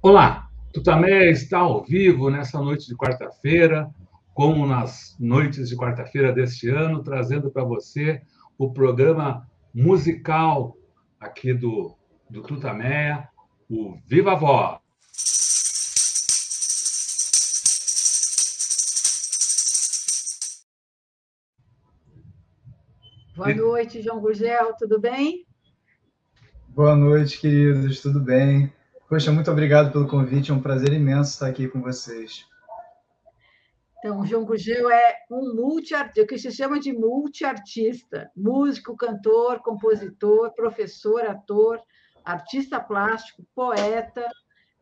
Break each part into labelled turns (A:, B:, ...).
A: Olá, Tutamé está ao vivo nessa noite de quarta-feira, como nas noites de quarta-feira deste ano, trazendo para você o programa musical aqui do, do Tutameia, o Viva Voz.
B: Boa noite, João Gugel, tudo bem?
C: Boa noite, queridos, tudo bem? Poxa, muito obrigado pelo convite, é um prazer imenso estar aqui com vocês.
B: Então, o João Gugel é um multiartista, o que se chama de multiartista, músico, cantor, compositor, professor, ator, artista plástico, poeta,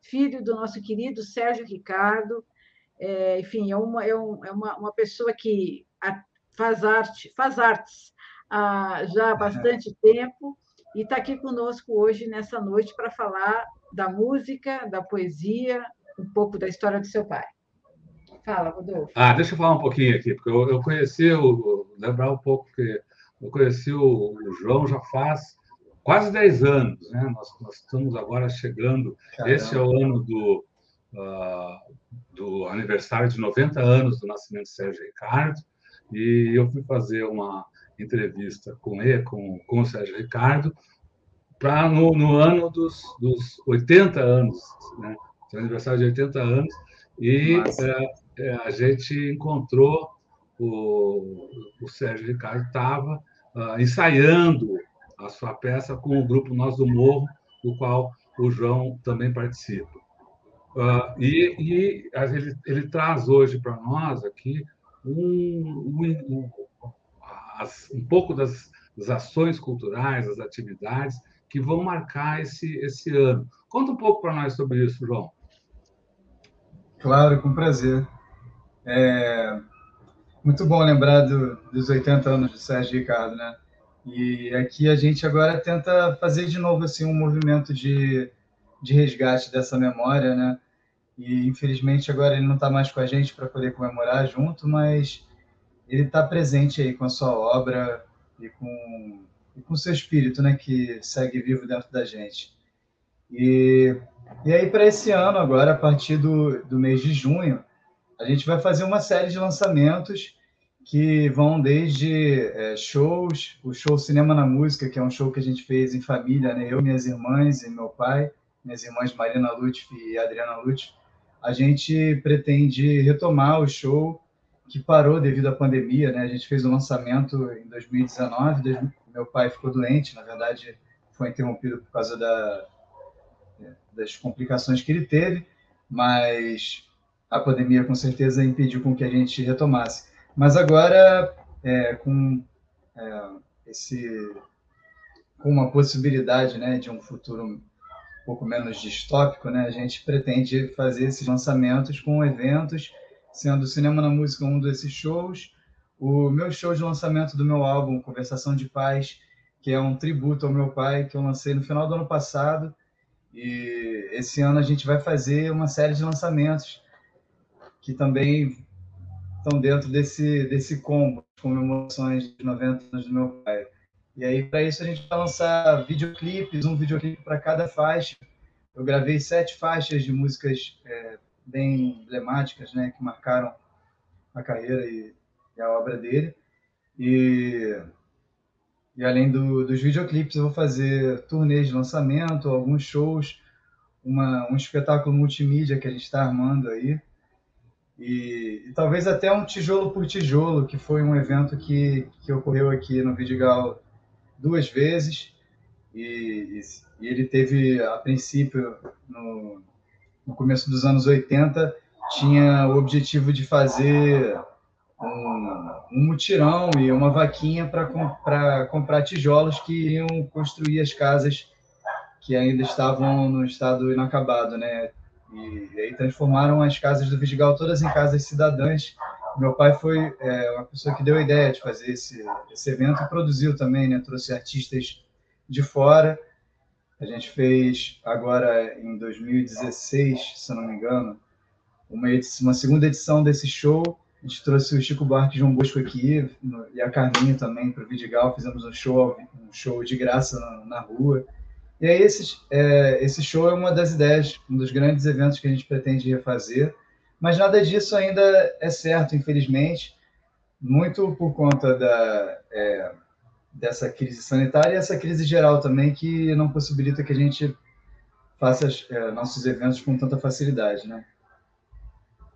B: filho do nosso querido Sérgio Ricardo, é, enfim, é, uma, é, um, é uma, uma pessoa que faz arte, faz artes há já há bastante tempo e está aqui conosco hoje, nessa noite, para falar da música, da poesia, um pouco da história do seu pai. Fala, Rodolfo.
A: Ah, deixa eu falar um pouquinho aqui, porque eu, eu conheci, o, lembrar um pouco que eu conheci o, o, João já faz quase 10 anos, né? Nós, nós estamos agora chegando, Caramba. esse é o ano do, uh, do aniversário de 90 anos do nascimento de Sérgio Ricardo, e eu fui fazer uma entrevista com ele, com, com o Sérgio Ricardo, para no, no, ano dos, dos 80 anos, né? Seu aniversário de 80 anos, e é, a gente encontrou o, o Sérgio Ricardo estava uh, ah, ensaiando a sua peça com o grupo Nós do Morro, do qual o João também participa. Uh, e, e ele, ele, traz hoje para nós aqui um, um, as, um pouco das, das, ações culturais, das atividades que vão marcar esse, esse ano. Conta um pouco para nós sobre isso, João.
C: Claro, com prazer. É muito bom lembrar do, dos 80 anos de Sérgio Ricardo, né? E aqui a gente agora tenta fazer de novo assim um movimento de, de resgate dessa memória, né? E infelizmente agora ele não está mais com a gente para poder comemorar junto, mas ele está presente aí com a sua obra e com e com seu espírito, né? Que segue vivo dentro da gente. E e aí para esse ano agora, a partir do, do mês de junho a gente vai fazer uma série de lançamentos que vão desde é, shows, o show Cinema na Música, que é um show que a gente fez em família, né? eu, minhas irmãs e meu pai, minhas irmãs Marina Lutfi e Adriana Lutfi, a gente pretende retomar o show que parou devido à pandemia, né? A gente fez o um lançamento em 2019, meu pai ficou doente, na verdade foi interrompido por causa da, das complicações que ele teve, mas a pandemia com certeza impediu com que a gente retomasse. Mas agora, é, com é, esse com uma possibilidade né, de um futuro um pouco menos distópico, né, a gente pretende fazer esses lançamentos com eventos, sendo Cinema na Música um desses shows, o meu show de lançamento do meu álbum Conversação de Paz, que é um tributo ao meu pai, que eu lancei no final do ano passado, e esse ano a gente vai fazer uma série de lançamentos que também estão dentro desse, desse combo, comemorações de 90 anos do meu pai. E aí, para isso, a gente vai lançar videoclipes, um videoclipe para cada faixa. Eu gravei sete faixas de músicas é, bem emblemáticas, né, que marcaram a carreira e, e a obra dele. E, e além do, dos videoclipes, eu vou fazer turnês de lançamento, alguns shows, uma, um espetáculo multimídia que a gente está armando aí. E, e, talvez até um tijolo por tijolo, que foi um evento que, que ocorreu aqui no Vidigal duas vezes. E, e, ele teve, a princípio, no, no começo dos anos 80, tinha o objetivo de fazer um, um mutirão e uma vaquinha para comprar tijolos que iriam construir as casas que ainda estavam no estado inacabado, né? E, e, aí transformaram as casas do Vidigal todas em casas cidadãs. Meu pai foi é, uma pessoa que deu a ideia de fazer esse, esse evento e produziu também, né? Trouxe artistas de fora. A gente fez agora em 2016, se não me engano, uma, edição, uma segunda edição desse show.
D: A gente trouxe o Chico Buarque e João Bosco aqui, e a Carminha também para o Vidigal, fizemos um show, um show de graça na, na rua. E aí esse, é, esse show é uma das ideias, um dos grandes eventos que a gente pretende refazer, mas nada disso ainda é certo, infelizmente, muito por conta da, é, dessa crise sanitária e essa crise geral também, que não possibilita que a gente faça é, nossos eventos com tanta facilidade, né?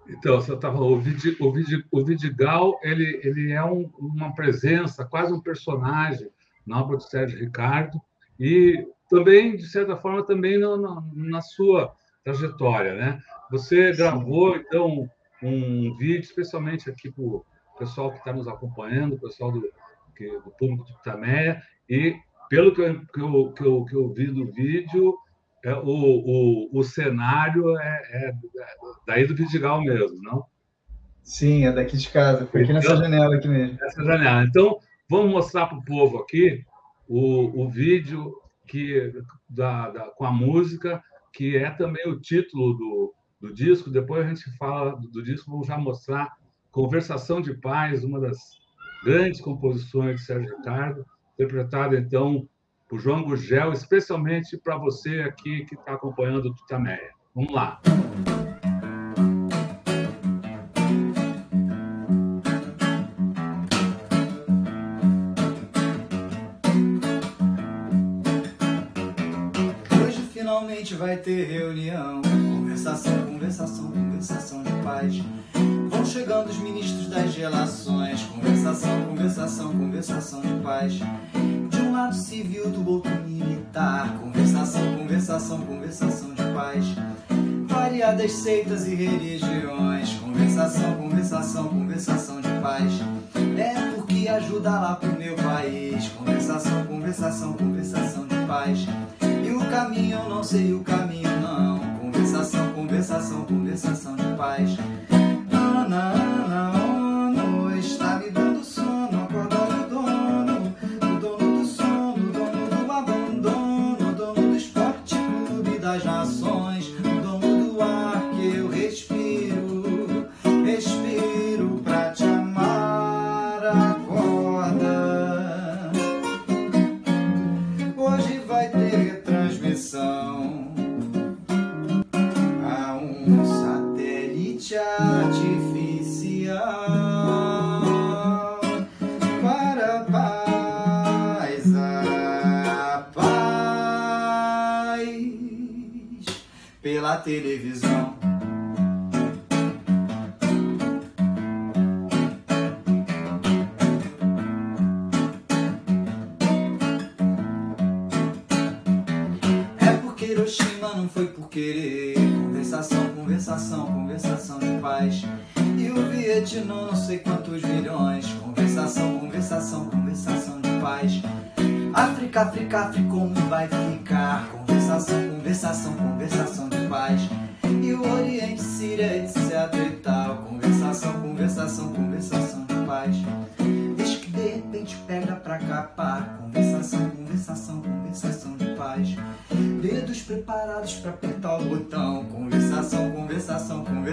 A: Então, você estava o, Vidi, o, Vidi, o Vidigal, ele, ele é um, uma presença, quase um personagem na obra do Sérgio Ricardo e também, de certa forma, também no, no, na sua trajetória, né? Você gravou, então, um vídeo, especialmente aqui para o pessoal que está nos acompanhando, o pessoal do, que, do público do Tameia, e pelo que eu, que eu, que eu, que eu vi do vídeo, é, o, o, o cenário é, é, daí do Vidigal mesmo, não?
D: Sim, é daqui de casa, foi aqui nessa então, janela aqui mesmo.
A: Nessa janela. Então, vamos mostrar para o povo aqui o, o vídeo que, da, da, com a música, que é também o título do, do disco. Depois a gente fala do, do disco, vamos já mostrar Conversação de Paz, uma das grandes composições de Sérgio Ricardo, interpretada então por João Gugel, especialmente para você aqui que está acompanhando o Tutameia. Vamos lá.
C: Das relações, conversação, conversação, conversação de paz lado civil, do outro militar. Conversação, conversação, conversação de paz. Variadas seitas e religiões. Conversação, conversação, conversação de paz. É porque ajuda lá pro meu país. Conversação, conversação, conversação de paz. E o caminho eu não sei o caminho não. Conversação, conversação, conversação de paz. Não, não, não. Televisão. É porque Hiroshima não foi por querer. Conversação, conversação, conversação de paz. E o Vietnã, não sei quantos milhões. Conversação, conversação, conversação de paz. África, África, África,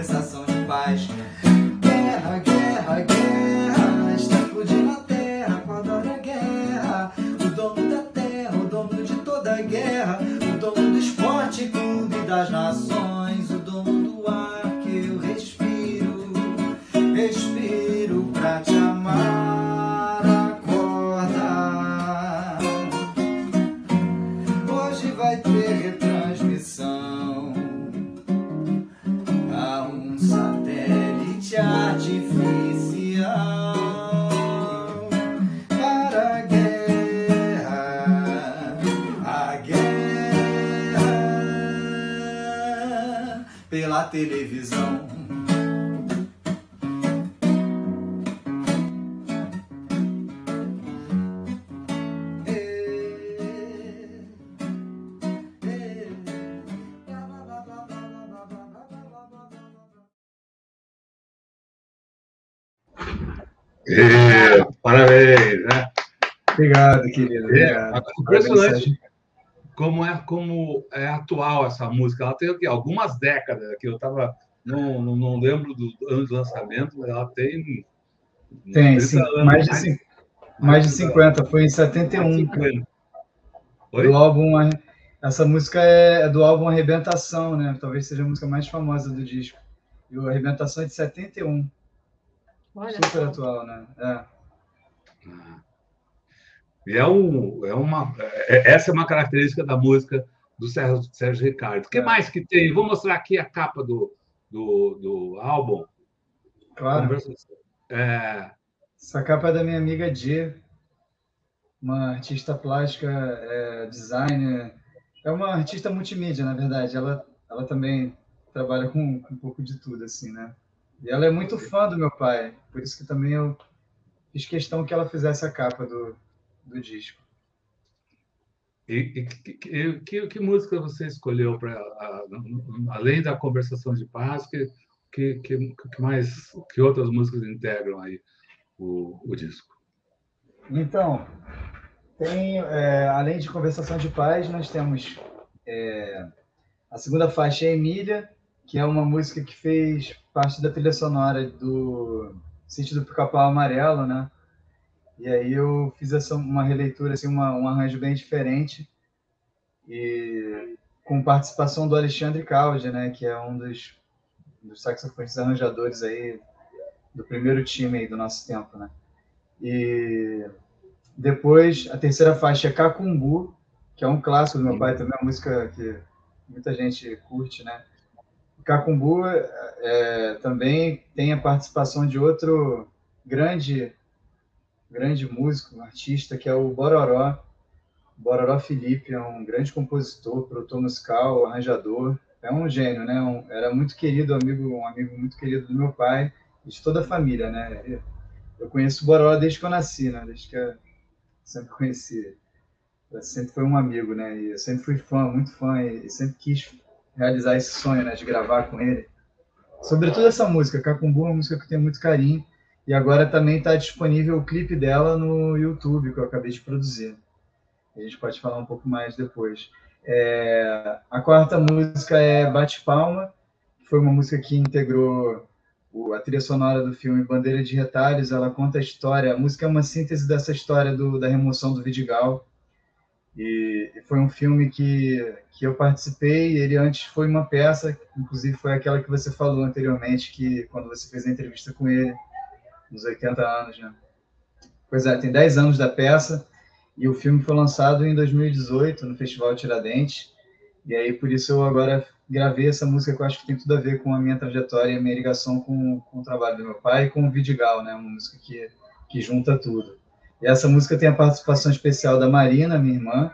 C: conversação de paz. Guerra, guerra, guerra. Está explodindo a terra, adora a guerra dono da terra, o dono de toda a guerra, o dono do esporte, clube das nações, televisão.
A: É, parabéns, né?
D: Obrigado, querido. Obrigado. É,
A: impressionante como é, como é atual essa música. Ela tem aqui, algumas décadas que eu estava não, não, não lembro do ano de lançamento, mas ela tem.
C: Tem, sim. Mais de, mais, mais de 50, foi em 71. 50. Oi? Do álbum. Essa música é, é do álbum Arrebentação, né? Talvez seja a música mais famosa do disco. E o Arrebentação é de 71. Olha Super só. atual, né? É.
A: E é, um, é uma. É, essa é uma característica da música do Sérgio, Sérgio Ricardo. O que é. mais que tem? Vou mostrar aqui a capa do, do, do álbum.
C: Claro. É... Essa capa é da minha amiga Dia, uma artista plástica, é, designer, é uma artista multimídia, na verdade. Ela, ela também trabalha com, com um pouco de tudo, assim, né? E ela é muito fã do meu pai, por isso que também eu fiz questão que ela fizesse a capa do, do disco.
A: E, e que, que, que, música você escolheu para além da conversação de paz? Que, que, que, mais que outras músicas integram aí o, o disco?
C: Então, tem é, além de conversação de paz, nós temos é, a segunda faixa é Emília, que é uma música que fez parte da trilha sonora do Sítio do Pica-Pau Amarelo, né? E aí eu fiz essa uma releitura, assim, uma, um arranjo bem diferente e com participação do Alexandre Calde, né, que é um dos, dos saxofonistas arranjadores aí do primeiro time aí do nosso tempo, né? E depois a terceira faixa é Cacumbu, que é um clássico do meu pai também, uma música que muita gente curte, né? Cacumbu é, também tem a participação de outro grande grande músico, artista, que é o Bororó. Bororó Felipe é um grande compositor, produtor musical, arranjador. É um gênio, né? Um, era muito querido, amigo, um amigo muito querido do meu pai e de toda a família, né? Eu conheço o Bororó desde que eu nasci, né? Desde que eu sempre conheci. Eu sempre foi um amigo, né? E eu sempre fui fã, muito fã e sempre quis realizar esse sonho, né? De gravar com ele. Sobretudo essa música, Cacumbu, é uma música que eu tenho muito carinho e agora também está disponível o clipe dela no YouTube, que eu acabei de produzir. A gente pode falar um pouco mais depois. É, a quarta música é Bate Palma, que foi uma música que integrou a trilha sonora do filme Bandeira de Retalhos. Ela conta a história, a música é uma síntese dessa história do, da remoção do Vidigal. E, e foi um filme que, que eu participei. Ele antes foi uma peça, inclusive foi aquela que você falou anteriormente, que quando você fez a entrevista com ele nos 80 anos, né? Pois é, tem 10 anos da peça e o filme foi lançado em 2018 no Festival Tiradentes. E aí, por isso, eu agora gravei essa música que eu acho que tem tudo a ver com a minha trajetória e a minha ligação com, com o trabalho do meu pai e com o Vidigal, né? Uma música que, que junta tudo. E essa música tem a participação especial da Marina, minha irmã,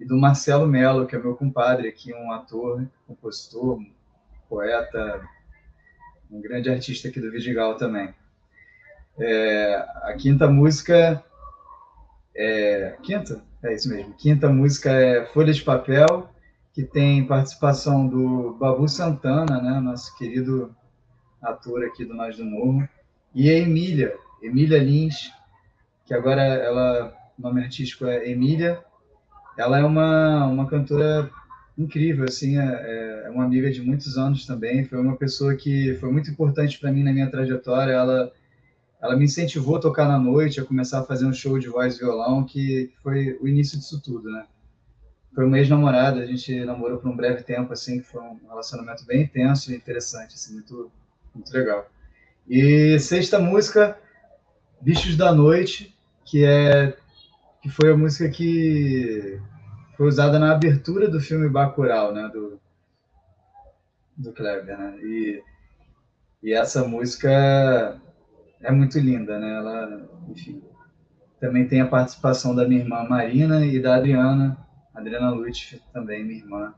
C: e do Marcelo Mello, que é meu compadre aqui, um ator, compositor, poeta, um grande artista aqui do Vidigal também. É, a quinta música é. Quinta? É isso mesmo. Quinta música é Folha de Papel, que tem participação do Babu Santana, né, nosso querido ator aqui do Nós do Morro, e a Emília, Emília Lins, que agora ela, o nome artístico é Emília. Ela é uma, uma cantora incrível, assim, é, é uma amiga de muitos anos também, foi uma pessoa que foi muito importante para mim na minha trajetória, ela ela me incentivou a tocar na noite, a começar a fazer um show de voz e violão, que foi o início disso tudo, né? Foi uma ex-namorada, a gente namorou por um breve tempo, assim, que foi um relacionamento bem intenso e interessante, assim, muito, muito legal. E sexta música, Bichos da Noite, que é que foi a música que foi usada na abertura do filme Bacurau, né, do do Kleber, né? E, e essa música é muito linda, né? Ela, enfim, também tem a participação da minha irmã Marina e da Adriana, Adriana Lutz também, minha irmã.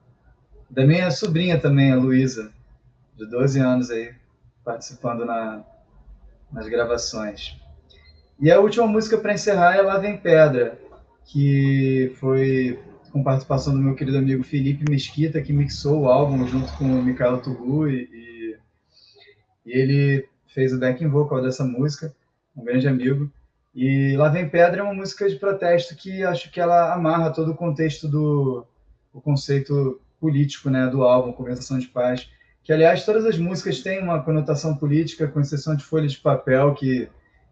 C: Da minha sobrinha também, a Luísa, de 12 anos aí, participando na, nas gravações. E a última música para encerrar é Lá Vem Pedra, que foi com participação do meu querido amigo Felipe Mesquita, que mixou o álbum junto com o Mikael Tugu, e, e, e ele fez o backing vocal dessa música, um grande amigo. E Lá Vem Pedra é uma música de protesto que acho que ela amarra todo o contexto do o conceito político né, do álbum, Conversação de Paz. que aliás todas as músicas têm uma conotação política, com exceção de Folha de Papel, que,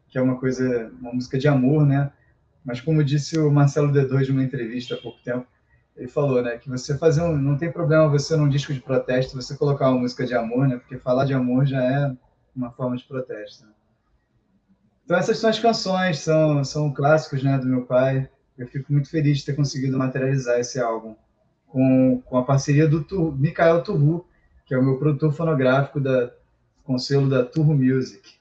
C: que é uma coisa, uma música de amor, né? Mas como disse o Marcelo D2 de uma entrevista há pouco tempo, ele falou, né, que você fazer um, não tem problema você num disco de protesto você colocar uma música de amor, né? Porque falar de amor já é uma forma de protesto. Então essas são as canções, são são clássicos, né, do meu pai. Eu fico muito feliz de ter conseguido materializar esse álbum com, com a parceria do Tur, Mikael Turru, que é o meu produtor fonográfico da conselho da Turbo Music.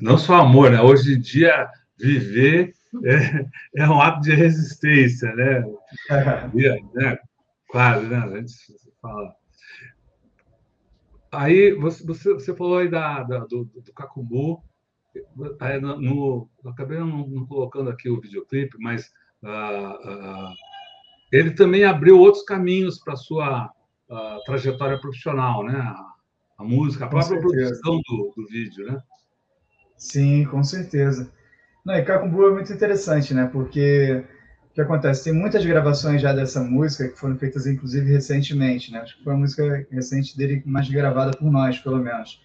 A: Não só amor, né? Hoje em dia viver é, é um ato de resistência, né? É, né? Claro, né? A gente fala. Aí você, você, você falou aí da, da do, do aí no, no, acabei não, não, colocando aqui o videoclipe, mas uh, uh, ele também abriu outros caminhos para a sua uh, trajetória profissional, né? A, a música, a própria produção do, do, vídeo, né?
C: Sim, com certeza. Não, e Cacumbu é muito interessante, né? Porque que acontece? Tem muitas gravações já dessa música que foram feitas, inclusive, recentemente, né? Acho que foi uma música recente dele, mais gravada por nós, pelo menos.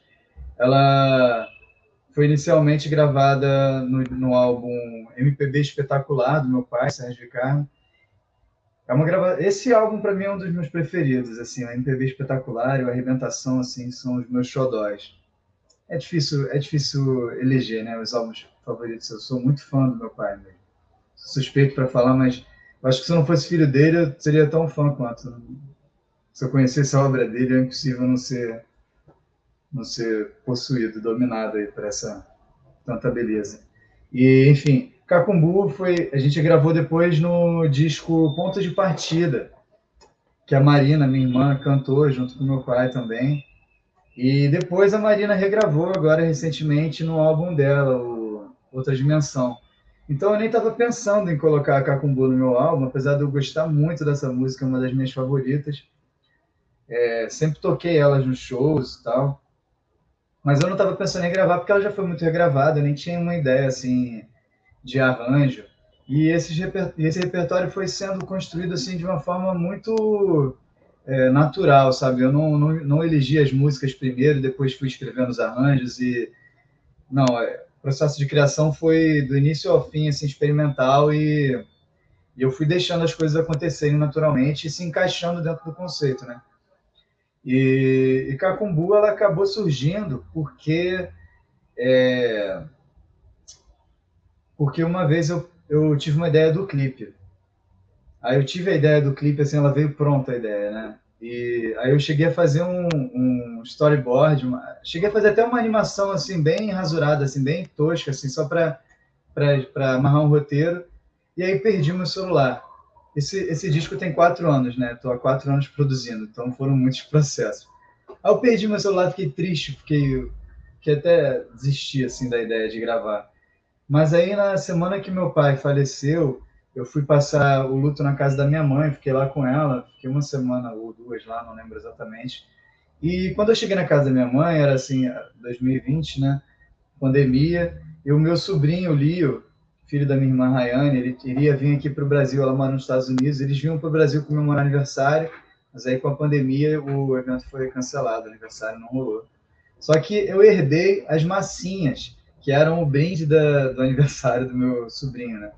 C: Ela foi inicialmente gravada no, no álbum MPB Espetacular, do meu pai, Sérgio Ricardo, é uma grava... Esse álbum, para mim, é um dos meus preferidos. Assim, o MPB espetacular e o Arrebentação assim, são os meus xodóis. É difícil, é difícil eleger né, os álbuns favoritos. Eu sou muito fã do meu pai. Mesmo. Suspeito para falar, mas acho que se eu não fosse filho dele, eu seria tão fã quanto. Se eu conhecesse a obra dele, é impossível não ser, não ser possuído, dominado aí por essa tanta beleza. E, enfim, Cacumbu foi, a gente gravou depois no disco Ponto de Partida, que a Marina, minha irmã, cantou junto com meu pai também. E depois a Marina regravou agora recentemente no álbum dela, Outra Dimensão. Então eu nem estava pensando em colocar a Cacumbu no meu álbum, apesar de eu gostar muito dessa música, é uma das minhas favoritas. É, sempre toquei elas nos shows e tal. Mas eu não estava pensando em gravar porque ela já foi muito regravada, eu nem tinha uma ideia assim de arranjo. E esse, esse repertório foi sendo construído assim de uma forma muito é, natural, sabe? Eu não, não, não elegi as músicas primeiro, depois fui escrevendo os arranjos e não, é, processo de criação foi do início ao fim assim experimental e, e eu fui deixando as coisas acontecerem naturalmente e se encaixando dentro do conceito, né? E, e Cacumbu ela acabou surgindo porque é, porque uma vez eu, eu tive uma ideia do clipe. Aí eu tive a ideia do clipe, assim, ela veio pronta a ideia, né? E aí eu cheguei a fazer um, um storyboard, uma, cheguei a fazer até uma animação, assim, bem rasurada, assim, bem tosca, assim, só para amarrar um roteiro. E aí perdi meu celular. Esse, esse disco tem quatro anos, né? Estou há quatro anos produzindo, então foram muitos processos. Aí eu perdi meu celular, fiquei triste, fiquei, fiquei até desisti, assim, da ideia de gravar. Mas aí, na semana que meu pai faleceu, eu fui passar o luto na casa da minha mãe, fiquei lá com ela, fiquei uma semana ou duas lá, não lembro exatamente. E quando eu cheguei na casa da minha mãe, era assim, 2020, né? Pandemia, e o meu sobrinho, Lio, filho da minha irmã Rayane, ele iria vir aqui para o Brasil, ela mora nos Estados Unidos, eles vinham para o Brasil comemorar aniversário, mas aí com a pandemia o evento foi cancelado, o aniversário não rolou. Só que eu herdei as massinhas, que eram o brinde da, do aniversário do meu sobrinho, né?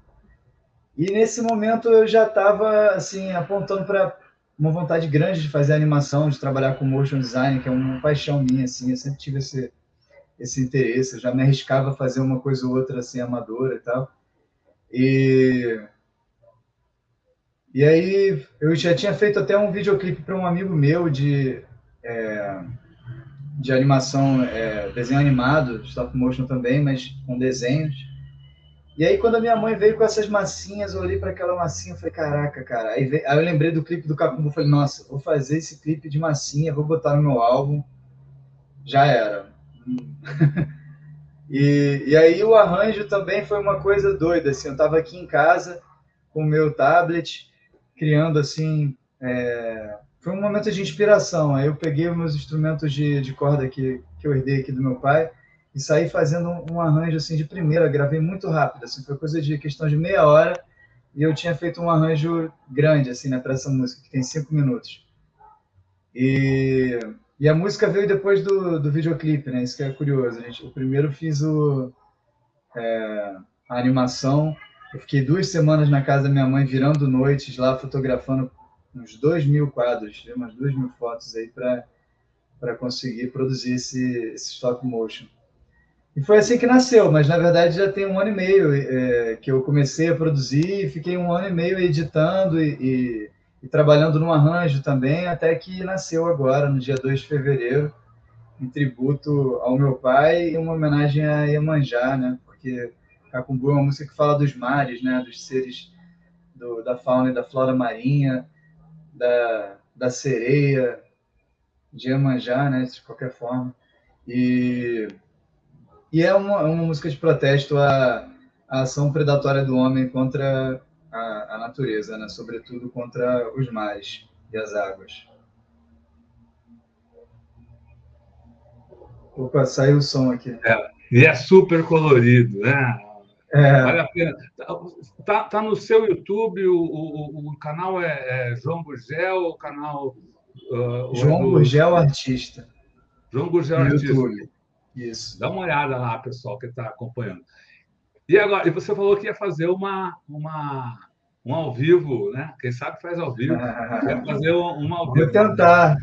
C: E nesse momento eu já estava assim apontando para uma vontade grande de fazer animação, de trabalhar com motion design, que é uma paixão minha, assim, eu sempre tive esse esse interesse, eu já me arriscava a fazer uma coisa ou outra assim amadora e tal. E e aí eu já tinha feito até um videoclipe para um amigo meu de é, de animação, é, desenho animado, stop motion também, mas com desenhos. E aí, quando a minha mãe veio com essas massinhas, eu olhei para aquela massinha e falei, caraca, cara. Aí, veio, aí, eu lembrei do clipe do Capumbu, falei, nossa, vou fazer esse clipe de massinha, vou botar no meu álbum. Já era. e, e aí o arranjo também foi uma coisa doida, assim, eu estava aqui em casa com o meu tablet, criando, assim, é, foi um momento de inspiração. Aí eu peguei meus instrumentos de, de corda que, que eu herdei aqui do meu pai e saí fazendo um, arranjo assim de primeira. Gravei muito rápido, assim, foi coisa de questão de meia hora e eu tinha feito um arranjo grande assim, né, para essa música que tem cinco minutos. E, e a música veio depois do, do videoclipe, né? Isso que é curioso. Gente, o primeiro fiz o, é, a animação. Eu fiquei duas semanas na casa da minha mãe, virando noites lá, fotografando uns dois mil quadros, umas duas mil fotos aí para conseguir produzir esse, esse stop motion. E foi assim que nasceu, mas na verdade já tem um ano e meio é, que eu comecei a produzir, fiquei um ano e meio editando e, e, e, trabalhando no arranjo também, até que nasceu agora, no dia 2 de fevereiro, em tributo ao meu pai e uma homenagem a Iemanjá, né? Porque Cacumbu é uma música que fala dos mares, né? Dos seres do, da fauna e da flora marinha, da, da sereia, de Iemanjá, né? De qualquer forma. E e é uma, uma música de protesto à, à, ação predatória do homem contra a, a natureza, né? sobretudo contra os mares e as águas. Opa, saiu o som aqui.
A: É, e é super colorido, né? É. Vale a pena. Tá, tá no seu YouTube, o, o, o canal é, é, João Gurgel, o canal.
C: Uh, João do... Gurgel Artista.
A: João Gurgel Artista. YouTube.
C: Isso.
A: Dá uma olhada lá, pessoal, que está acompanhando. E agora, e você falou que ia fazer uma, uma, um ao vivo, né? Quem sabe faz ao vivo. Quer fazer uma ao vivo.
C: Vou tentar.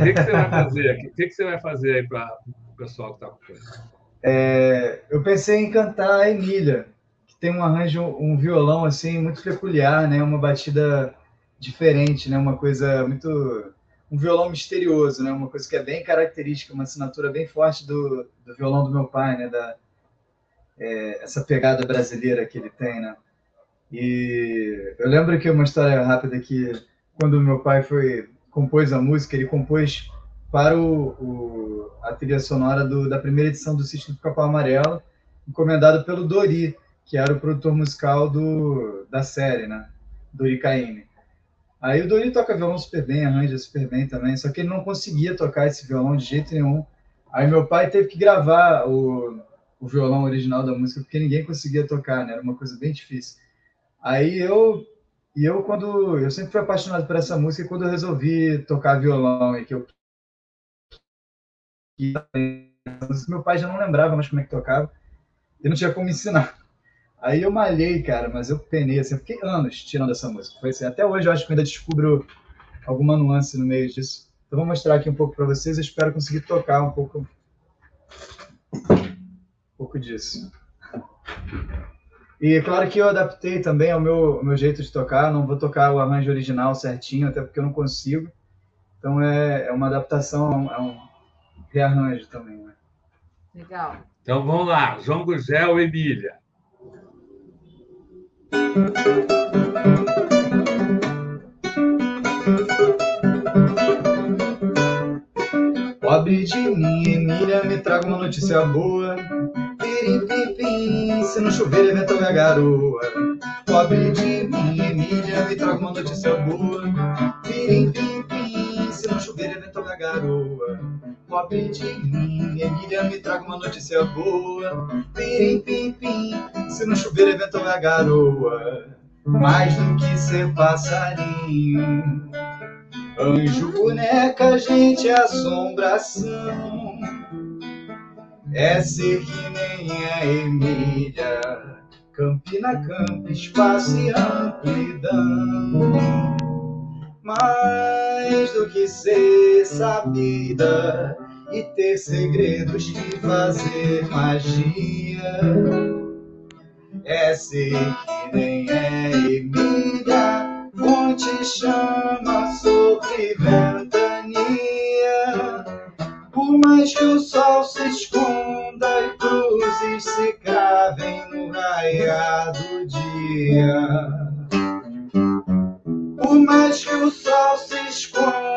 A: O que, que você vai fazer? O que, que você vai fazer aí para o pessoal que está acompanhando?
C: É, eu pensei em cantar a Emília, que tem um arranjo, um violão assim muito peculiar, né? Uma batida diferente, né? Uma coisa muito um violão misterioso, né? Uma coisa que é bem característica, uma assinatura bem forte do, do violão do meu pai, né? Da, é, essa pegada brasileira que ele tem, né? E eu lembro que uma história rápida que quando meu pai foi compôs a música, ele compôs para o, o a trilha sonora do, da primeira edição do Sítio do Capão Amarelo, encomendado pelo Dori, que era o produtor musical do, da série, né? Dori Caymmi. Aí o Dori toca violão super bem, arranja super bem também, só que ele não conseguia tocar esse violão de jeito nenhum. Aí meu pai teve que gravar o, o violão original da música, porque ninguém conseguia tocar, né? Era uma coisa bem difícil. Aí eu, e eu quando, eu sempre fui apaixonado por essa música, e quando eu resolvi tocar violão e que eu meu pai já não lembrava mais como é que tocava, e não tinha como ensinar. Aí eu malhei, cara, mas eu penei, assim, eu fiquei anos tirando essa música. Foi assim, até hoje eu acho que eu ainda descubro alguma nuance no meio disso. Então vou mostrar aqui um pouco para vocês, eu espero conseguir tocar um pouco, um pouco disso. E é claro que eu adaptei também ao meu, ao meu jeito de tocar, não vou tocar o arranjo original certinho, até porque eu não consigo. Então é, é uma adaptação, é um rearranjo também. Né?
B: Legal.
A: Então vamos lá, João Gugel, Emília.
C: Pobre de mim, Emília, me traga uma notícia boa. Piripipim, se não chover, evento minha garoa. Pobre de mim, Emília, me traga uma notícia boa. Piripipim, se não chover, evento minha garoa. De mim, Emília, me traga uma notícia boa. Piripipim, se não chover, evento minha garoa. Mais do que ser passarinho. Anjo, boneca, gente, assombração. É ser que nem a Emília. Campina, campo, espaço e amplidão. Mais do que ser sabida e ter segredos que fazer magia. É ser que nem é Emília fonte chama sobre ventania. Por mais que o sol se esconda e cruzes se cravem no raiar do dia. Por mais que o sol se esconda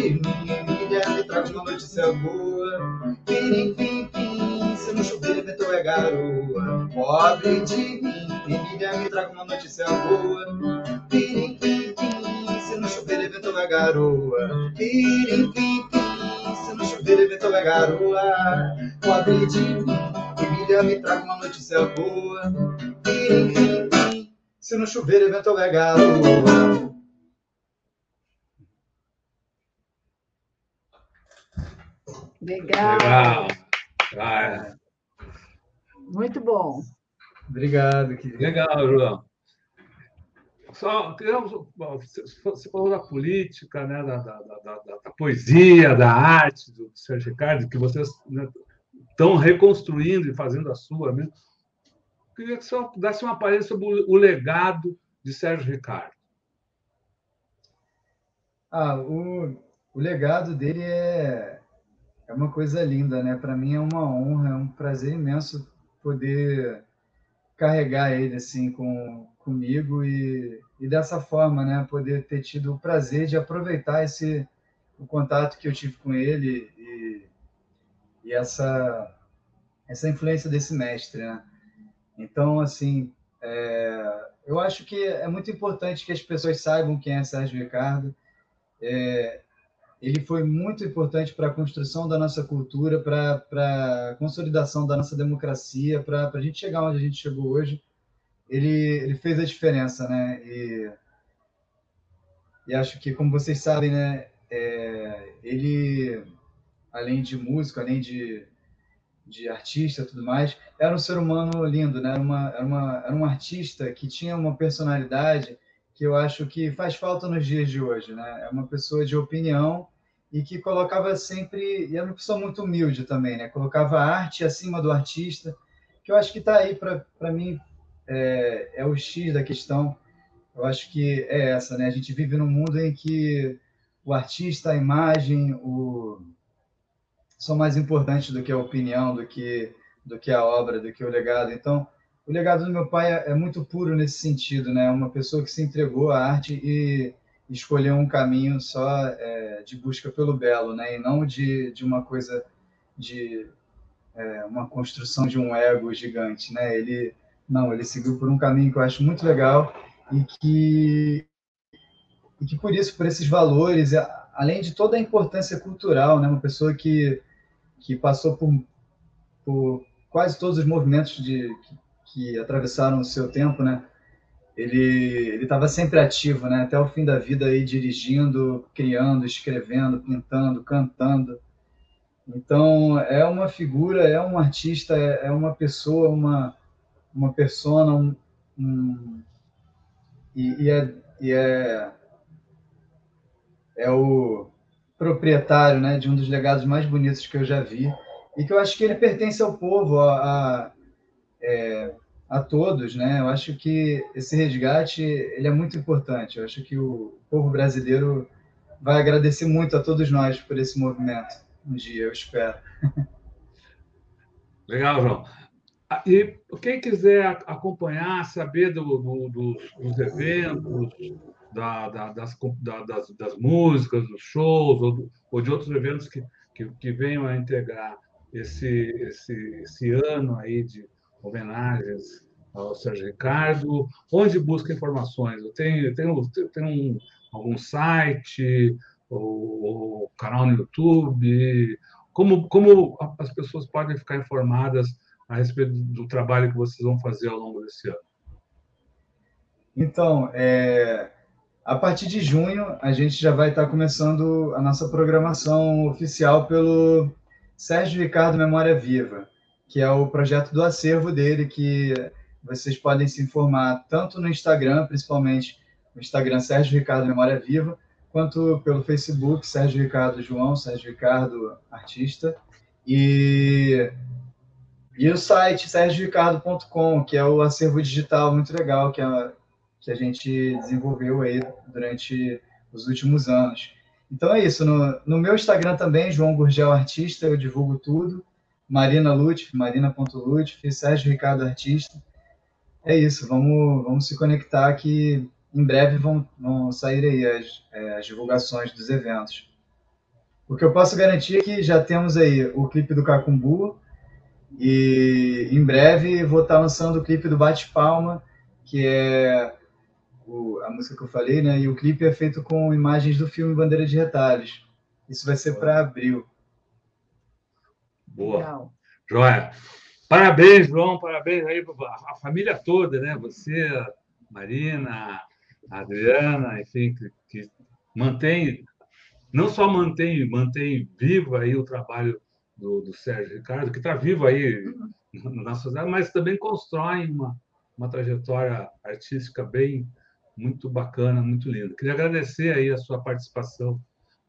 C: Emília, me traz uma notícia boa. Pim, pim, pim, se não chover, ventou é garoa. Pobre de mim, Emília me traga uma notícia boa. Pirim, pim, pim, se não chover, evento vai garoa. Pirim, pim, pim, se não chover, evento vai garoa. Pobre de mim, Emília me traga uma notícia boa. Pirim, pim, pim, se não chover, evento vai garoa.
B: Legal.
A: Legal. Ah, é.
B: Muito bom.
C: Obrigado, querido.
A: Legal, João. Só você falou da política, né, da, da, da, da poesia, da arte do Sérgio Ricardo, que vocês né, estão reconstruindo e fazendo a sua mesmo. Queria que você desse uma palestra sobre o legado de Sérgio Ricardo.
C: Ah, o, o legado dele é, é uma coisa linda, né? Para mim é uma honra, é um prazer imenso poder carregar ele assim com comigo e, e dessa forma, né, poder ter tido o prazer de aproveitar esse o contato que eu tive com ele e, e essa essa influência desse mestre, né? Então, assim, é, eu acho que é muito importante que as pessoas saibam quem é Sérgio Ricardo. É, ele foi muito importante para a construção da nossa cultura, para a consolidação da nossa democracia, para a gente chegar onde a gente chegou hoje. Ele, ele fez a diferença, né? E, e acho que, como vocês sabem, né, é, ele, além de músico, além de, de artista tudo mais, era um ser humano lindo, né? Era, uma, era, uma, era um artista que tinha uma personalidade que eu acho que faz falta nos dias de hoje, né? É uma pessoa de opinião e que colocava sempre, e era uma pessoa muito humilde também, né? Colocava a arte acima do artista, que eu acho que está aí para mim é, é o X da questão. Eu acho que é essa, né? A gente vive num mundo em que o artista, a imagem, o são mais importantes do que a opinião, do que do que a obra, do que o legado. Então, o legado do meu pai é, é muito puro nesse sentido, né? Uma pessoa que se entregou à arte e escolheu um caminho só é, de busca pelo belo, né? E não de, de uma coisa de é, uma construção de um ego gigante, né? Ele não, ele seguiu por um caminho que eu acho muito legal e que e que por isso, por esses valores, além de toda a importância cultural, né? Uma pessoa que que passou por, por quase todos os movimentos de que, atravessaram o seu tempo, né? Ele ele estava sempre ativo, né? Até o fim da vida aí dirigindo, criando, escrevendo, pintando, cantando. Então é uma figura, é um artista, é, é uma pessoa, uma uma persona, um, um e, e, é, e é é o proprietário, né, de um dos legados mais bonitos que eu já vi e que eu acho que ele pertence ao povo, a, a é, a todos, né? Eu acho que esse resgate ele é muito importante. Eu acho que o povo brasileiro vai agradecer muito a todos nós por esse movimento um dia, eu espero.
A: Legal, João. Ah, e quem quiser acompanhar, saber do, do, dos, dos, eventos, da, da, das, das, das, músicas, dos shows, ou, ou de outros eventos que, que, que, venham a integrar esse, esse, esse ano aí de homenagens ao Sérgio Ricardo, onde busca informações? Eu tenho, tenho, tenho um, algum site, ou, canal no YouTube? Como, como as pessoas podem ficar informadas a respeito do trabalho que vocês vão fazer ao longo desse ano?
C: Então, é, a partir de junho, a gente já vai estar começando a nossa programação oficial pelo Sérgio Ricardo Memória Viva que é o projeto do acervo dele, que vocês podem se informar tanto no Instagram, principalmente no Instagram Sérgio Ricardo Memória Viva, quanto pelo Facebook Sérgio Ricardo João, Sérgio Ricardo Artista, e, e o site sergioricardo.com, que é o acervo digital muito legal que a, que a gente desenvolveu aí durante os últimos anos. Então é isso, no, no meu Instagram também, João Gurgel Artista, eu divulgo tudo, Marina Lutf, marina.lutf, Sérgio Ricardo Artista. É isso, vamos, vamos se conectar que em breve vão, vão sair aí as, é, as divulgações dos eventos. O que eu posso garantir é que já temos aí o clipe do Cacumbu, E em breve vou estar lançando o clipe do Bate Palma, que é o, a música que eu falei, né? E o clipe é feito com imagens do filme Bandeira de Retalhos. Isso vai ser para abril.
A: Boa. Legal. Joia. Parabéns, João, parabéns aí a família toda, né? Você, Marina, Adriana, enfim, que, que mantém, não só mantém, mantém vivo aí o trabalho do, do Sérgio Ricardo, que está vivo aí na sociedade, mas também constrói uma, uma trajetória artística bem muito bacana, muito linda. Queria agradecer aí a sua participação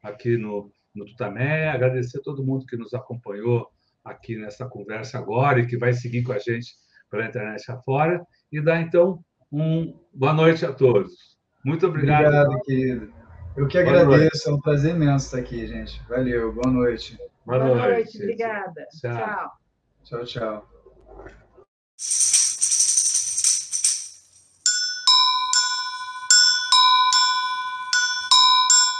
A: aqui no, no Tutamé, agradecer a todo mundo que nos acompanhou aqui nessa conversa agora e que vai seguir com a gente pela internet afora, e dar então um boa noite a todos. Muito obrigado.
C: Obrigado, querido. Eu que agradeço, é um prazer imenso estar aqui, gente. Valeu, boa noite.
B: Boa, boa noite, noite, obrigada.
C: Tchau, tchau. tchau. tchau.